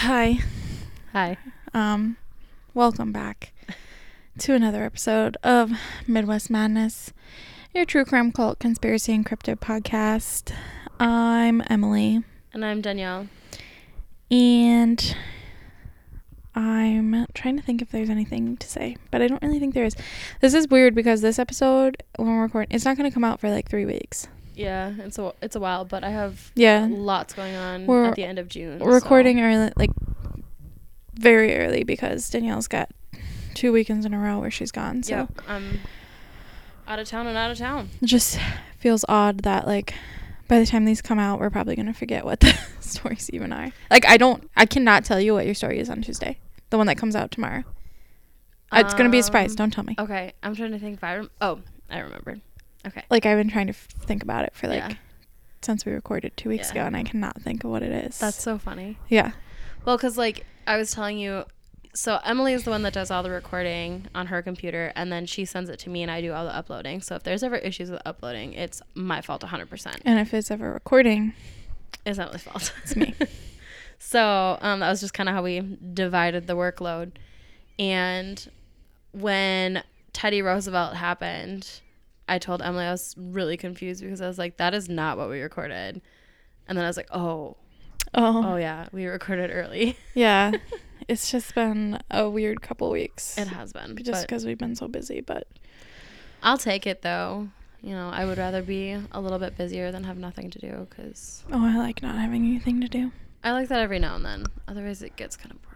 Hi. Hi. Um, welcome back to another episode of Midwest Madness, your true crime cult conspiracy and crypto podcast. I'm Emily, And I'm Danielle. and I'm trying to think if there's anything to say, but I don't really think there is. This is weird because this episode, when we're recording, it's not going to come out for like three weeks. Yeah, it's a it's a while, but I have Yeah, lots going on We're- at the end of June. we're recording early, like very early because Danielle's got two weekends in a row where she's gone. So. So Yep, I'm out of town and out of town. it just feels odd that like by the time these come out, we're probably gonna forget what the stories even are. Like I don't, I cannot tell you what your story is on Tuesday, the one that comes out tomorrow. Uh, it's gonna be a surprise. Um, Don't tell me. Okay, I'm trying to think if I rem- oh I remembered. Okay. Like I've been trying to f- think about it for like Yeah. since we recorded two weeks Yeah. ago, and I cannot think of what it is. That's so funny. yeah. Well, because like I was telling you, so Emily is the one that does all the recording on her computer, and then she sends it to me, and I do all the uploading. So if there's ever issues with uploading, it's my fault 100%. And if it's ever recording, It's Emily's fault. It's me. so um, that was just kind of how we divided the workload. And when Teddy Roosevelt happened, I told Emily I was really confused because I was like, that is not what we recorded. And then I was like, oh, oh, oh yeah, we recorded early. yeah, it's just been a weird couple weeks. it has been. just because we've been so busy, but I'll take it though. You know, I would rather be a little bit busier than have nothing to do because oh, I like not having anything to do. I like that every now and then. Otherwise, it gets kind of boring.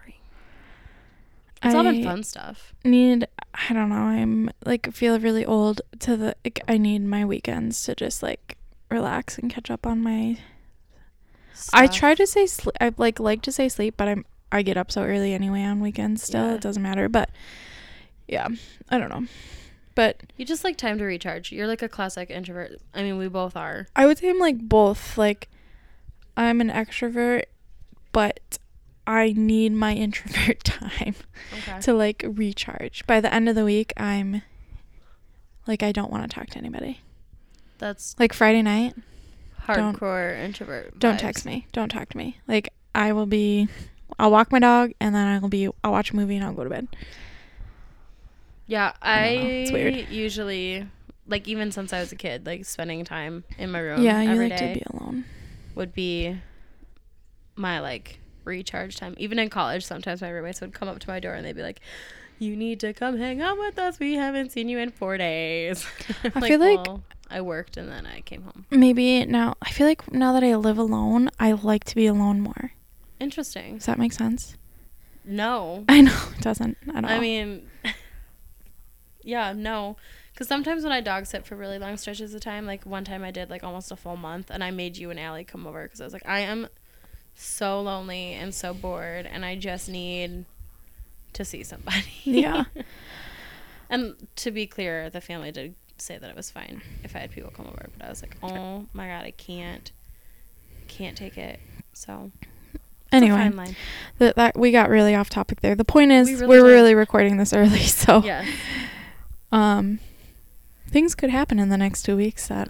It's all been fun stuff. need I don't know, I'm like feel really old to the like, I need my weekends to just like relax and catch up on my I try to say sleep I like like to say sleep, but I'm I get up so early anyway on weekends still. Yeah. It doesn't matter, but yeah, I don't know. But You just like time to recharge. You're like a classic introvert. I mean, we both are. I would say I'm like both. Like I'm an extrovert, but I need my introvert time. Okay. to like recharge. By the end of the week, I'm like I don't want to talk to anybody. That's Like Friday night, don't- hardcore introvert. don't text me. Don't talk to me. Like I will be I'll walk my dog and then I'll be I'll watch a movie and I'll go to bed. Yeah, I I. It's weird. usually like even since I was a kid, like spending time in my room yeah, you every like day to be alone. would be my like recharge time. Even in college, sometimes my roommates would come up to my door and they'd be like, "You need to come hang out with us. We haven't seen you in four days." I feel like- well, I worked and then I came home. Maybe now I feel like now that I live alone, I like to be alone more. Interesting. Does that make sense? No, I know it doesn't at all. I mean, yeah, no. Because sometimes when I dog sit for really long stretches of time, like one time I did like almost a full month, and I made you and Allie come over because I was like, I am so lonely and so bored, and I just need to see somebody. Yeah. and to be clear, the family did say that it was fine if I had people come over, but I was like, oh my god, I can't, can't take it. So anyway, that that we got really off topic there. The point is We really we're did. really recording this early, so yeah. um things could happen in the next two weeks that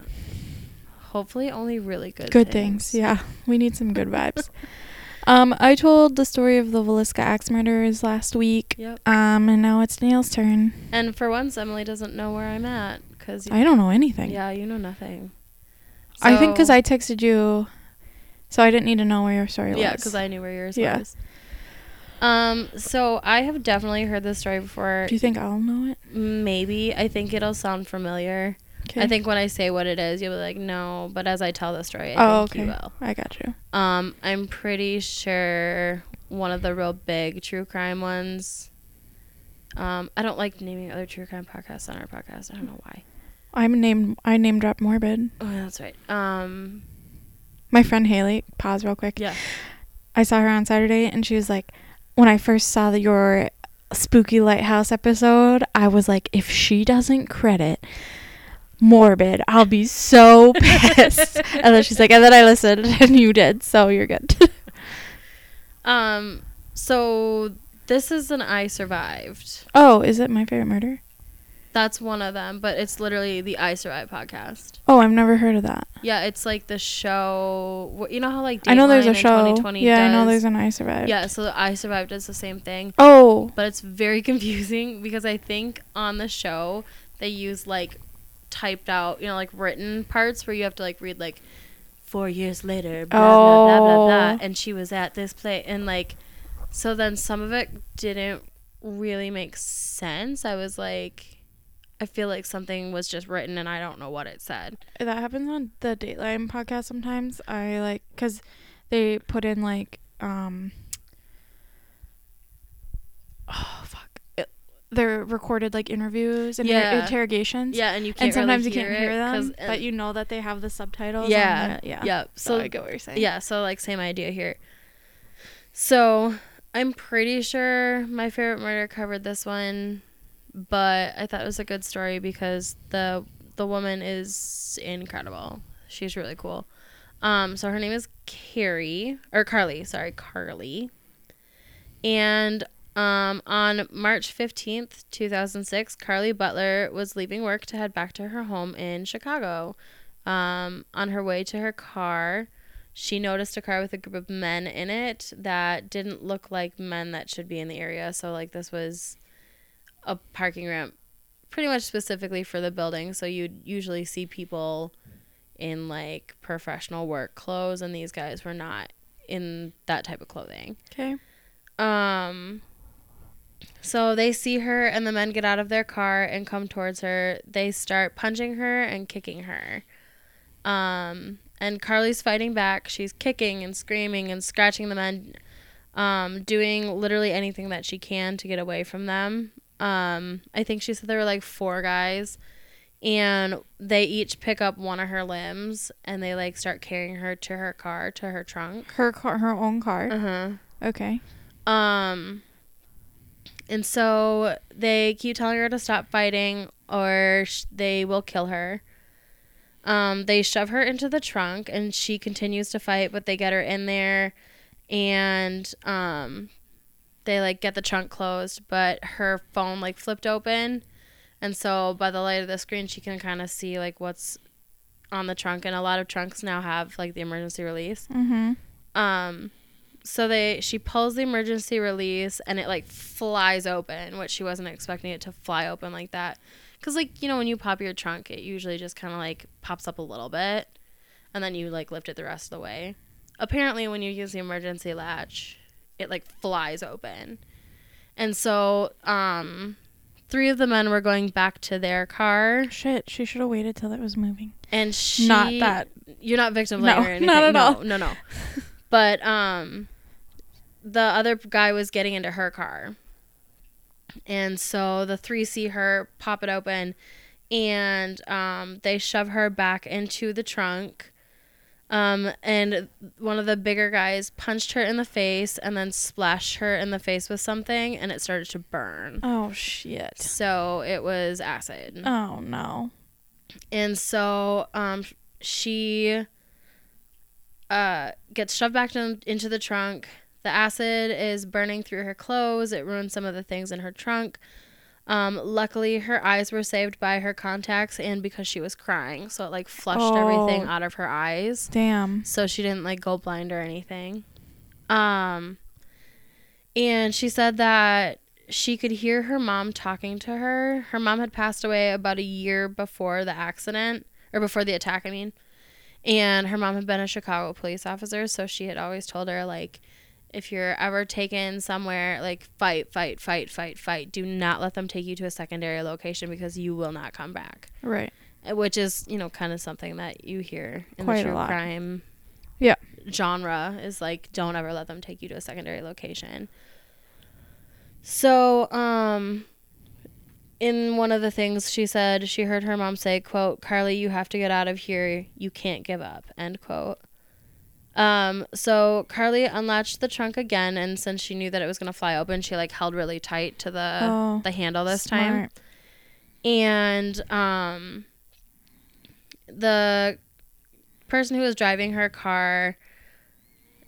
Hopefully, only really good. good things. Yeah, we need some good vibes. um, I told the story of the Villisca axe murders last week. Yep. Um, and now it's Neil's turn. And for once, Emily doesn't know where I'm at because I don't know anything. yeah, you know nothing. I think because I texted you, so I didn't need to know where your story was. yeah, because I knew where yours Yeah. was. Um, so I have definitely heard this story before. Do you think I'll know it? Maybe I think it'll sound familiar. I think when I say what it is, you'll be like, no. But as I tell the story, I Oh, think okay. I got you. Um, I'm pretty sure one of the real big true crime ones. Um, I don't like naming other true crime podcasts on our podcast. I don't know why. I'm named. I name dropped Morbid. Oh, that's right. Um, My friend Haley. Pause real quick. yeah. I saw her on Saturday, and she was like, when I first saw the, your spooky lighthouse episode, I was like, if she doesn't credit morbid, I'll be so pissed. and then she's like, and then I listened, and you did, so you're good. Um, so this is an I survived. oh, is it my favorite murder? That's one of them, but it's literally the I Survive podcast. Oh, I've never heard of that. Yeah, it's like the show. You know how like I know there's Dateline a show. 2020 Yeah, I know there's an I Survived. Yeah, so the I Survived does the same thing, Oh, but it's very confusing because I think on the show they use like typed out, you know, like written parts where you have to like read like four years later, blah blah blah blah Oh. blah, and she was at this place, and like, so then some of it didn't really make sense. I was like. I feel like something was just written and I don't know what it said. that happens on the Dateline podcast sometimes. I like because they put in like um. Oh they're recorded like interviews and Yeah. interrogations. Yeah, and you can't and sometimes really you can't hear hear them, but you know that they have the subtitles. Yeah, the- yeah, yeah. So, So I get what you're saying. Yeah, so like same idea here. So I'm pretty sure my favorite murder covered this one, but I thought it was a good story because the the woman is incredible. She's really cool. Um, so her name is Carrie or Karli, sorry, Karli. And um, on March 15th, 2006, Karli Butler was leaving work to head back to her home in Chicago. Um, on her way to her car, she noticed a car with a group of men in it that didn't look like men that should be in the area. So, like, this was a parking ramp pretty much specifically for the building. So, you'd usually see people in like professional work clothes, and these guys were not in that type of clothing. Okay. Um, so they see her, and the men get out of their car and come towards her. They start punching her and kicking her. Um, and Karli's fighting back. She's kicking and screaming and scratching the men, um, doing literally anything that she can to get away from them. Um, I think she said there were like four guys, and they each pick up one of her limbs and they like start carrying her to her car, to her trunk. Her car, her own car. Uh huh. Okay. Um, and so they keep telling her to stop fighting or sh- they will kill her. Um, they shove her into the trunk and she continues to fight, but they get her in there and um, they like get the trunk closed, but her phone like flipped open. And so by the light of the screen, she can kind of see like what's on the trunk. And a lot of trunks now have like the emergency release. Mm-hmm. Um, so they she pulls the emergency release and it like flies open, which she wasn't expecting it to fly open like that. Cause like you know when you pop your trunk, it usually just kind of like pops up a little bit, and then you like lift it the rest of the way. Apparently, when you use the emergency latch, it like flies open, and so um, three of the men were going back to their car, Shit, she should have waited till it was moving. and she Not that. you're not victim No, blaming or anything. not at no, all. No, no. but um, the other guy was getting into her car, and so the three see her pop it open, and um, they shove her back into the trunk. Um, and one of the bigger guys punched her in the face and then splashed her in the face with something, and it started to burn. Oh shit. So it was acid. Oh no. And so um, she uh, gets shoved back in, into the trunk. The acid is burning through her clothes. It ruined some of the things in her trunk. Um, luckily, her eyes were saved by her contacts and because she was crying. So it like flushed everything Oh. out of her eyes. Damn. So she didn't like go blind or anything. Um, and she said that she could hear her mom talking to her. Her mom had passed away about a year before the accident or before the attack, I mean. And her mom had been a Chicago police officer, so she had always told her like if you're ever taken somewhere, like fight, fight, fight, fight, fight. Do not let them take you to a secondary location because you will not come back. Right. Uh, Which is, you know, kind of something that you hear in Quite the true crime Yeah. genre is like don't ever let them take you to a secondary location. So, um in one of the things she said, she heard her mom say, quote, Karli, you have to get out of here. You can't give up, end quote. Um, so Karli unlatched the trunk again, and since she knew that it was gonna fly open, she like held really tight to the Oh, the handle this time and um the person who was driving her car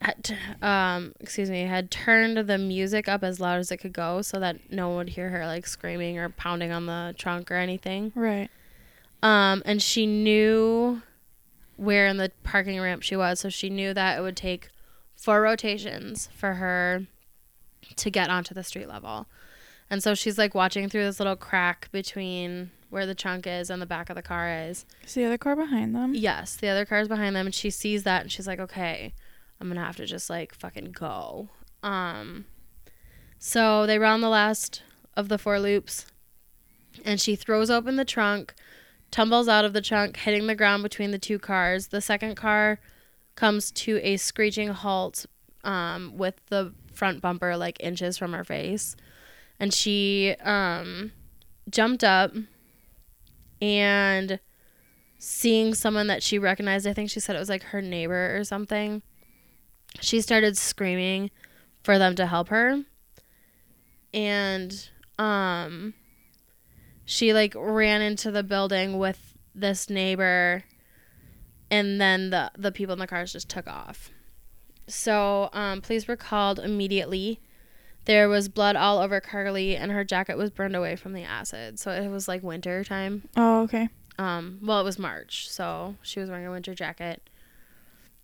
had, um, excuse me, had turned the music up as loud as it could go so that no one would hear her like screaming or pounding on the trunk or anything. Right. Um, and she knew where in the parking ramp she was, so she knew that it would take four rotations for her to get onto the street level. And so she's like watching through this little crack between where the trunk is and the back of the car is. Is the other car behind them? Yes, the other car is behind them, and she sees that, and she's like, "Okay, I'm gonna have to just like fucking go." Um, so they round the last of the four loops, and she throws open the trunk, tumbles out of the trunk, hitting the ground between the two cars. The second car comes to a screeching halt, um, with the front bumper like inches from her face, and she um jumped up and seeing someone that she recognized, I think she said it was like her neighbor or something. She started screaming for them to help her. And um she like ran into the building with this neighbor and then the the people in the cars just took off. So, um police were called immediately. There was blood all over Karli and her jacket was burned away from the acid. So it was like winter time. Oh, okay. Um, well, it was March, so she was wearing a winter jacket.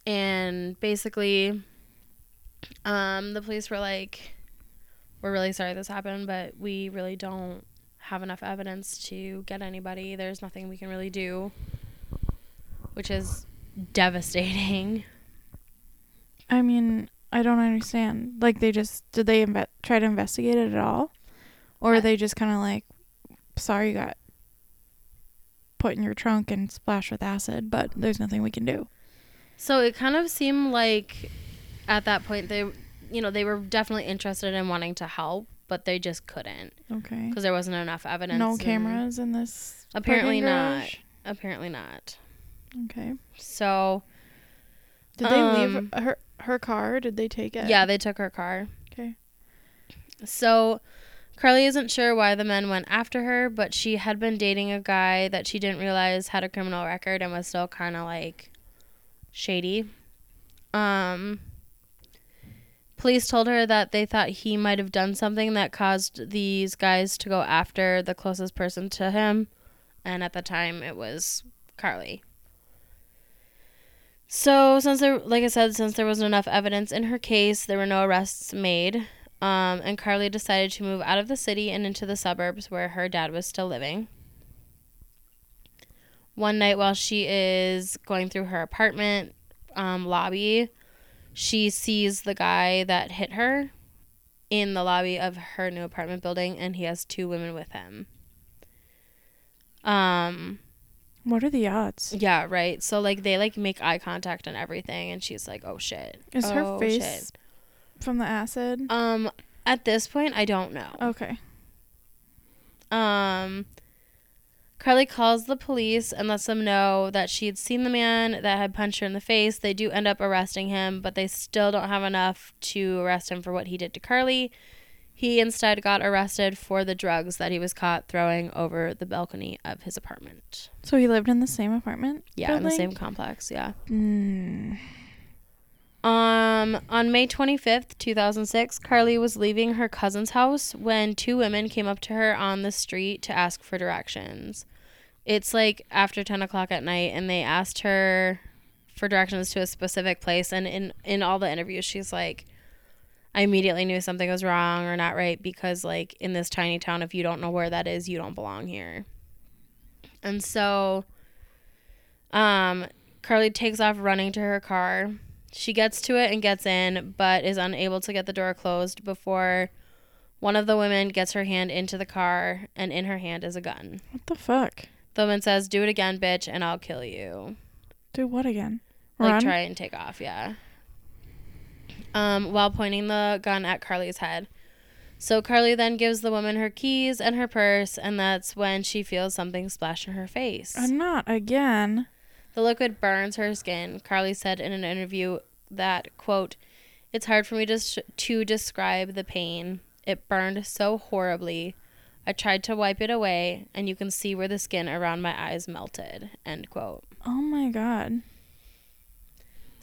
And basically, um, the police were like, We're really sorry this happened, but we really don't have enough evidence to get anybody. There's nothing we can really do, which is devastating. I mean, I don't understand. Like, they just did they inve- try to investigate it at all, or they just kind of like, sorry, you got put in your trunk and splashed with acid, but there's nothing we can do. So it kind of seemed like at that point they, you know, they were definitely interested in wanting to help, but they just couldn't Okay. because there wasn't enough evidence. No cameras in this. Apparently not. garage? Apparently not. Okay. So Did they leave Um, her her car? Did they take it? yeah, they took her car. Okay. So Karli isn't sure why the men went after her, but she had been dating a guy that she didn't realize had a criminal record and was still kind of like shady. Um Police told her that they thought he might have done something that caused these guys to go after the closest person to him, and at the time it was Karli. So, since there, like I said, since there wasn't enough evidence in her case, there were no arrests made. Um, and Karli decided to move out of the city and into the suburbs where her dad was still living. One night, while she is going through her apartment um, lobby, she sees the guy that hit her in the lobby of her new apartment building, and he has two women with him. Um, What are the odds? yeah, right. So like they like make eye contact and everything, and she's like, "Oh shit." Is her Oh, face shit." from the acid? Um, at this point, I don't know. Okay. Um, Karli calls the police and lets them know that she had seen the man that had punched her in the face. They do end up arresting him, but they still don't have enough to arrest him for what he did to Karli. He instead got arrested for the drugs that he was caught throwing over the balcony of his apartment. So he lived in the same apartment? Yeah, in the same complex. Yeah. Mm. Um, on May 25th, 2006, Karli was leaving her cousin's house when two women came up to her on the street to ask for directions. It's like after 10 o'clock at night, and they asked her for directions to a specific place. And in, in all the interviews, she's like, I immediately knew something was wrong or not right because, like, in this tiny town, if you don't know where that is, you don't belong here. And so, um, Karli takes off running to her car. She gets to it and gets in, but is unable to get the door closed before one of the women gets her hand into the car, and in her hand is a gun. What the fuck? The woman says, Do it again, bitch, and I'll kill you. Do what again? Like, try and take off, yeah. Um, while pointing the gun at Karli's head. So Karli then gives the woman her keys and her purse, and that's when she feels something splash in her face. I'm not again. The liquid burns her skin. Karli said in an interview that, quote, It's hard for me to, sh- to describe the pain. It burned so horribly. I tried to wipe it away, and you can see where the skin around my eyes melted, end quote. Oh my god.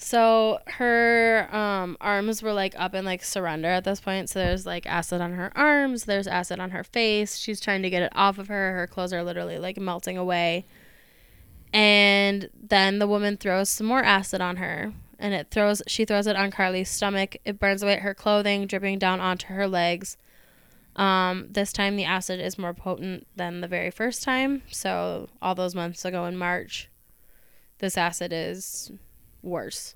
So her um, arms were like up in like surrender at this point. So there's like acid on her arms. There's acid on her face. She's trying to get it off of her. Her clothes are literally like melting away. And then the woman throws some more acid on her, and it throws. She throws it on Karli's stomach. It burns away her clothing, dripping down onto her legs. Um, this time the acid is more potent than the very first time. So all those months ago in March, this acid is worse.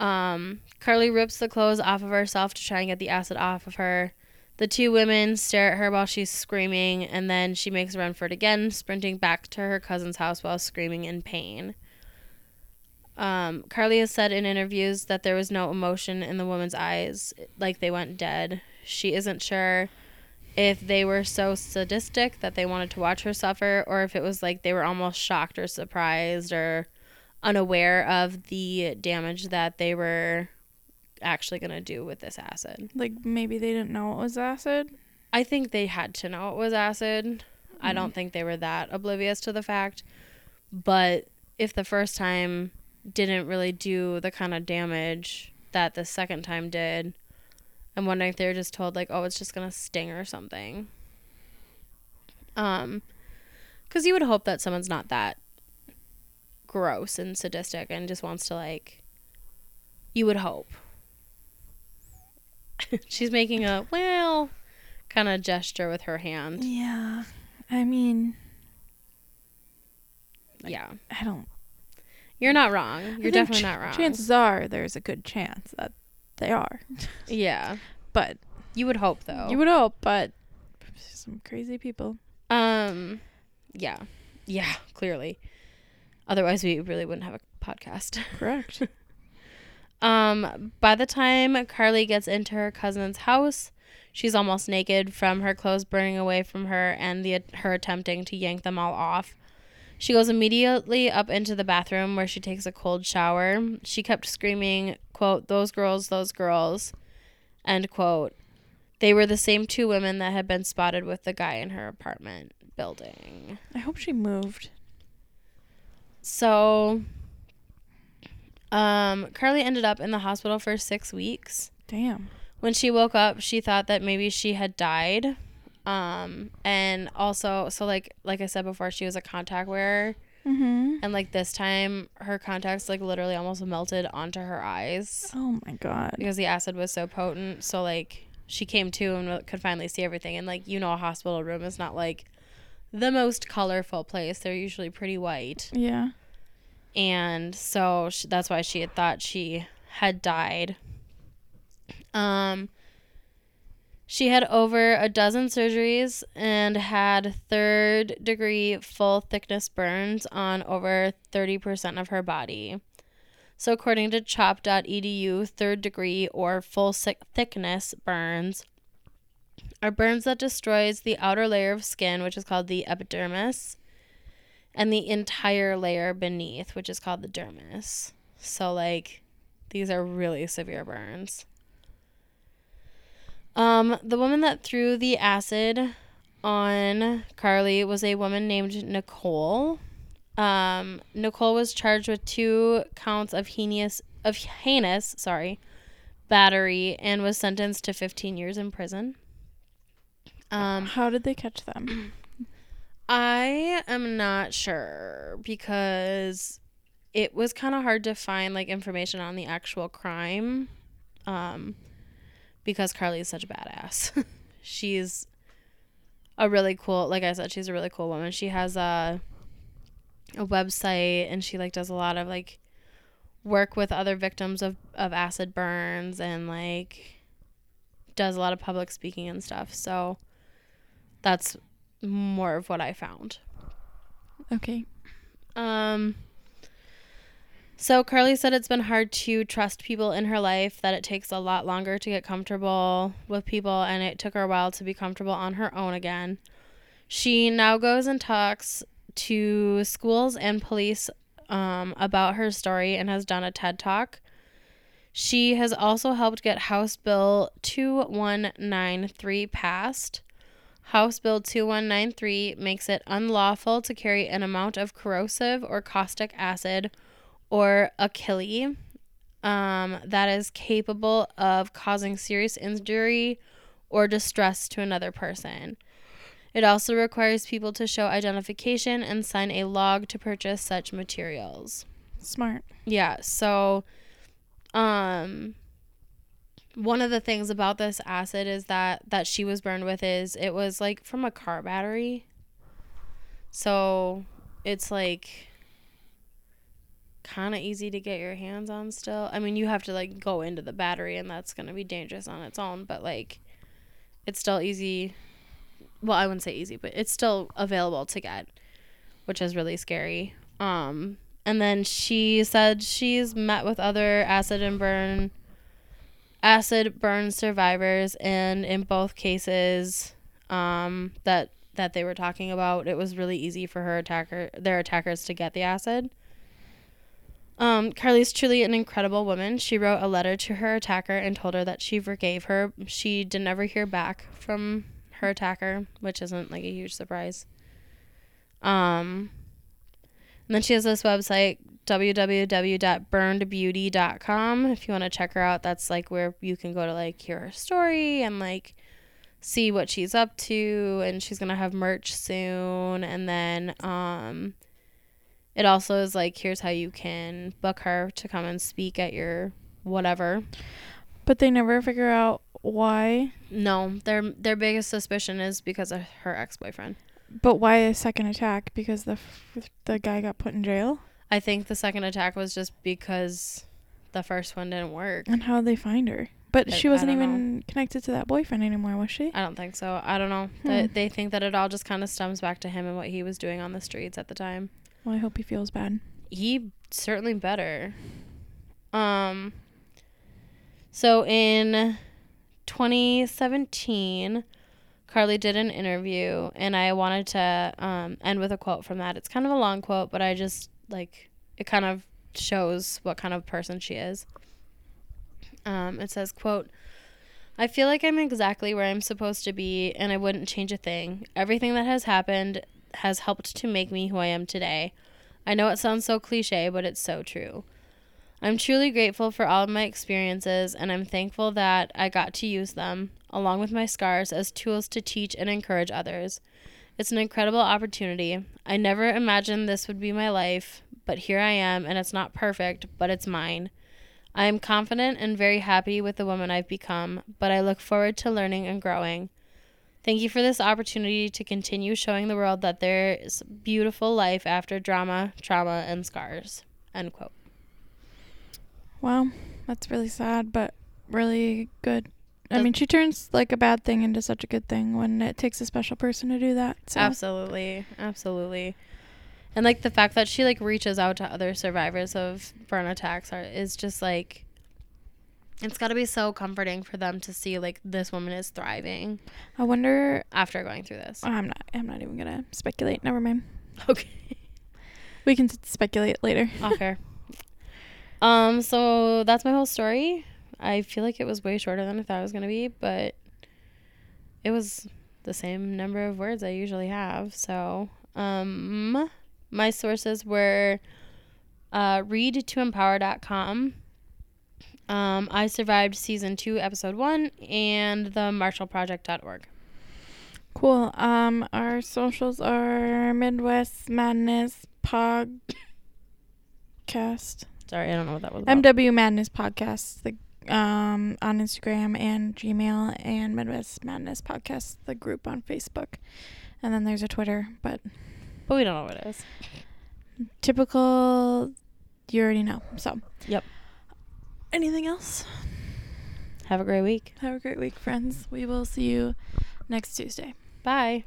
Um, Karli rips the clothes off of herself to try and get the acid off of her. The two women stare at her while she's screaming, and then she makes a run for it again, sprinting back to her cousin's house while screaming in pain. Um, Karli has said in interviews that there was no emotion in the woman's eyes, like they went dead. She isn't sure if they were so sadistic that they wanted to watch her suffer, or if it was like they were almost shocked or surprised or unaware of the damage that they were actually going to do with this acid. Like maybe they didn't know it was acid. I think they had to know it was acid. I Mm. don't think they were that oblivious to the fact. But if the first time didn't really do the kind of damage that the second time did, I'm wondering if they were just told like, oh, it's just gonna sting or something. Um, because you would hope that someone's not that gross and sadistic and just wants to like. You would hope. She's making a well kind of gesture with her hand. Yeah. I mean, Yeah. I don't. You're not wrong. You're definitely ch- not wrong. Chances are there's a good chance that they are. Yeah. But You would hope though. you would hope, but some crazy people. um yeah. Yeah, clearly. Otherwise we really wouldn't have a podcast. Correct. Um by the time Karli gets into her cousin's house, she's almost naked from her clothes burning away from her and the her attempting to yank them all off. She goes immediately up into the bathroom where she takes a cold shower. She kept screaming, quote, "Those girls, those girls." End quote. They were the same two women that had been spotted with the guy in her apartment building. I hope she moved. So um Karli ended up in the hospital for 6 weeks. Damn. When she woke up, she thought that maybe she had died. Um and also so like like I said before, she was a contact wearer Mm-hmm. and like this time her contacts like literally almost melted onto her eyes Oh my god. because the acid was so potent. So like she came to and could finally see everything and like you know a hospital room is not like the most colorful place. They're usually pretty white. Yeah. and so sh that's why she had thought she had died. Um, she had over a dozen surgeries and had third degree full thickness burns on over 30% of her body. So, according to chop.edu, third degree or full thickness burns are burns that destroys the outer layer of skin, which is called the epidermis, and the entire layer beneath, which is called the dermis. So, like, these are really severe burns. Um, the woman that threw the acid on Karli was a woman named Nicole. Um, Nicole was charged with two counts of heinous of heinous, sorry, battery and was sentenced to 15 years in prison. Um, How did they catch them? I am not sure because it was kind of hard to find like information on the actual crime um because Karli is such a badass. she's a really cool like I said she's a really cool woman. She has a a website and she like does a lot of like work with other victims of of acid burns and like does a lot of public speaking and stuff. So that's more of what I found. Okay. Um so Karli said it's been hard to trust people in her life, that it takes a lot longer to get comfortable with people and it took her a while to be comfortable on her own again. She now goes and talks to schools and police um, about her story and has done a TED Talk. She has also helped get House Bill 2193 passed. House Bill 2193 makes it unlawful to carry an amount of corrosive or caustic acid or alkali um, that is capable of causing serious injury or distress to another person. It also requires people to show identification and sign a log to purchase such materials. Smart. Yeah, so um one of the things about this acid is that that she was burned with is it was like from a car battery. So it's like kind of easy to get your hands on still. I mean, you have to like go into the battery and that's going to be dangerous on its own, but like it's still easy. Well, I wouldn't say easy, but it's still available to get, which is really scary. Um and then she said she's met with other acid and burn acid burn survivors and in both cases um that that they were talking about it was really easy for her attacker their attackers to get the acid um, Karli's truly an incredible woman. She wrote a letter to her attacker and told her that she forgave her. She didn't ever hear back from her attacker, which isn't like a huge surprise. Um, and then she has this website, www.burnedbeauty.com. If you want to check her out, that's like where you can go to like hear her story and like see what she's up to. And she's going to have merch soon. And then um, it also is like, here's how you can book her to come and speak at your whatever. But they never figure out why. No, their their biggest suspicion is because of her ex boyfriend. But why a second attack? Because the f- the guy got put in jail. I think the second attack was just because the first one didn't work. And how they find her? But I- she wasn't even connected to that boyfriend anymore, was she? I don't think so. I don't know. Hmm. They, they think that it all just kind of stems back to him and what he was doing on the streets at the time. Well, I hope he feels bad. He certainly better. Um. So in 2017, Karli did an interview, and I wanted to um, end with a quote from that. It's kind of a long quote, but I just like it. Kind of shows what kind of person she is. Um, it says, "quote." I feel like I'm exactly where I'm supposed to be, and I wouldn't change a thing. Everything that has happened has helped to make me who I am today. I know it sounds so cliche, but it's so true. I'm truly grateful for all of my experiences, and I'm thankful that I got to use them, along with my scars, as tools to teach and encourage others. It's an incredible opportunity. I never imagined this would be my life, but here I am, and it's not perfect, but it's mine. I am confident and very happy with the woman I've become, but I look forward to learning and growing. Thank you for this opportunity to continue showing the world that there is beautiful life after drama, trauma, and scars. End quote. Wow, that's really sad, but really good. I mean, she turns like a bad thing into such a good thing when it takes a special person to do that. So Absolutely, absolutely. And like the fact that she like reaches out to other survivors of burn attacks are is just like it's got to be so comforting for them to see like this woman is thriving I wonder. after going through this. I'm not. I'm not even gonna speculate. Never mind. Okay. We can speculate later. Off air. Um, so that's my whole story. I feel like it was way shorter than I thought it was gonna be, but it was the same number of words I usually have. So, um, my sources were uh, readtoempower.com. Um, I survived season two, episode one, and the MarshallProject.org. Cool. Um, our socials are Midwest Madness Podcast. Sorry, I don't know what that was. About. MW Madness Podcast. The um on Instagram and Gmail and Midwest Madness Podcast, the group on Facebook, and then there's a Twitter. But but we don't know what it is. typical, you already know. So. Yep. Anything else? Have a great week. Have a great week, friends. We will see you next Tuesday. Bye.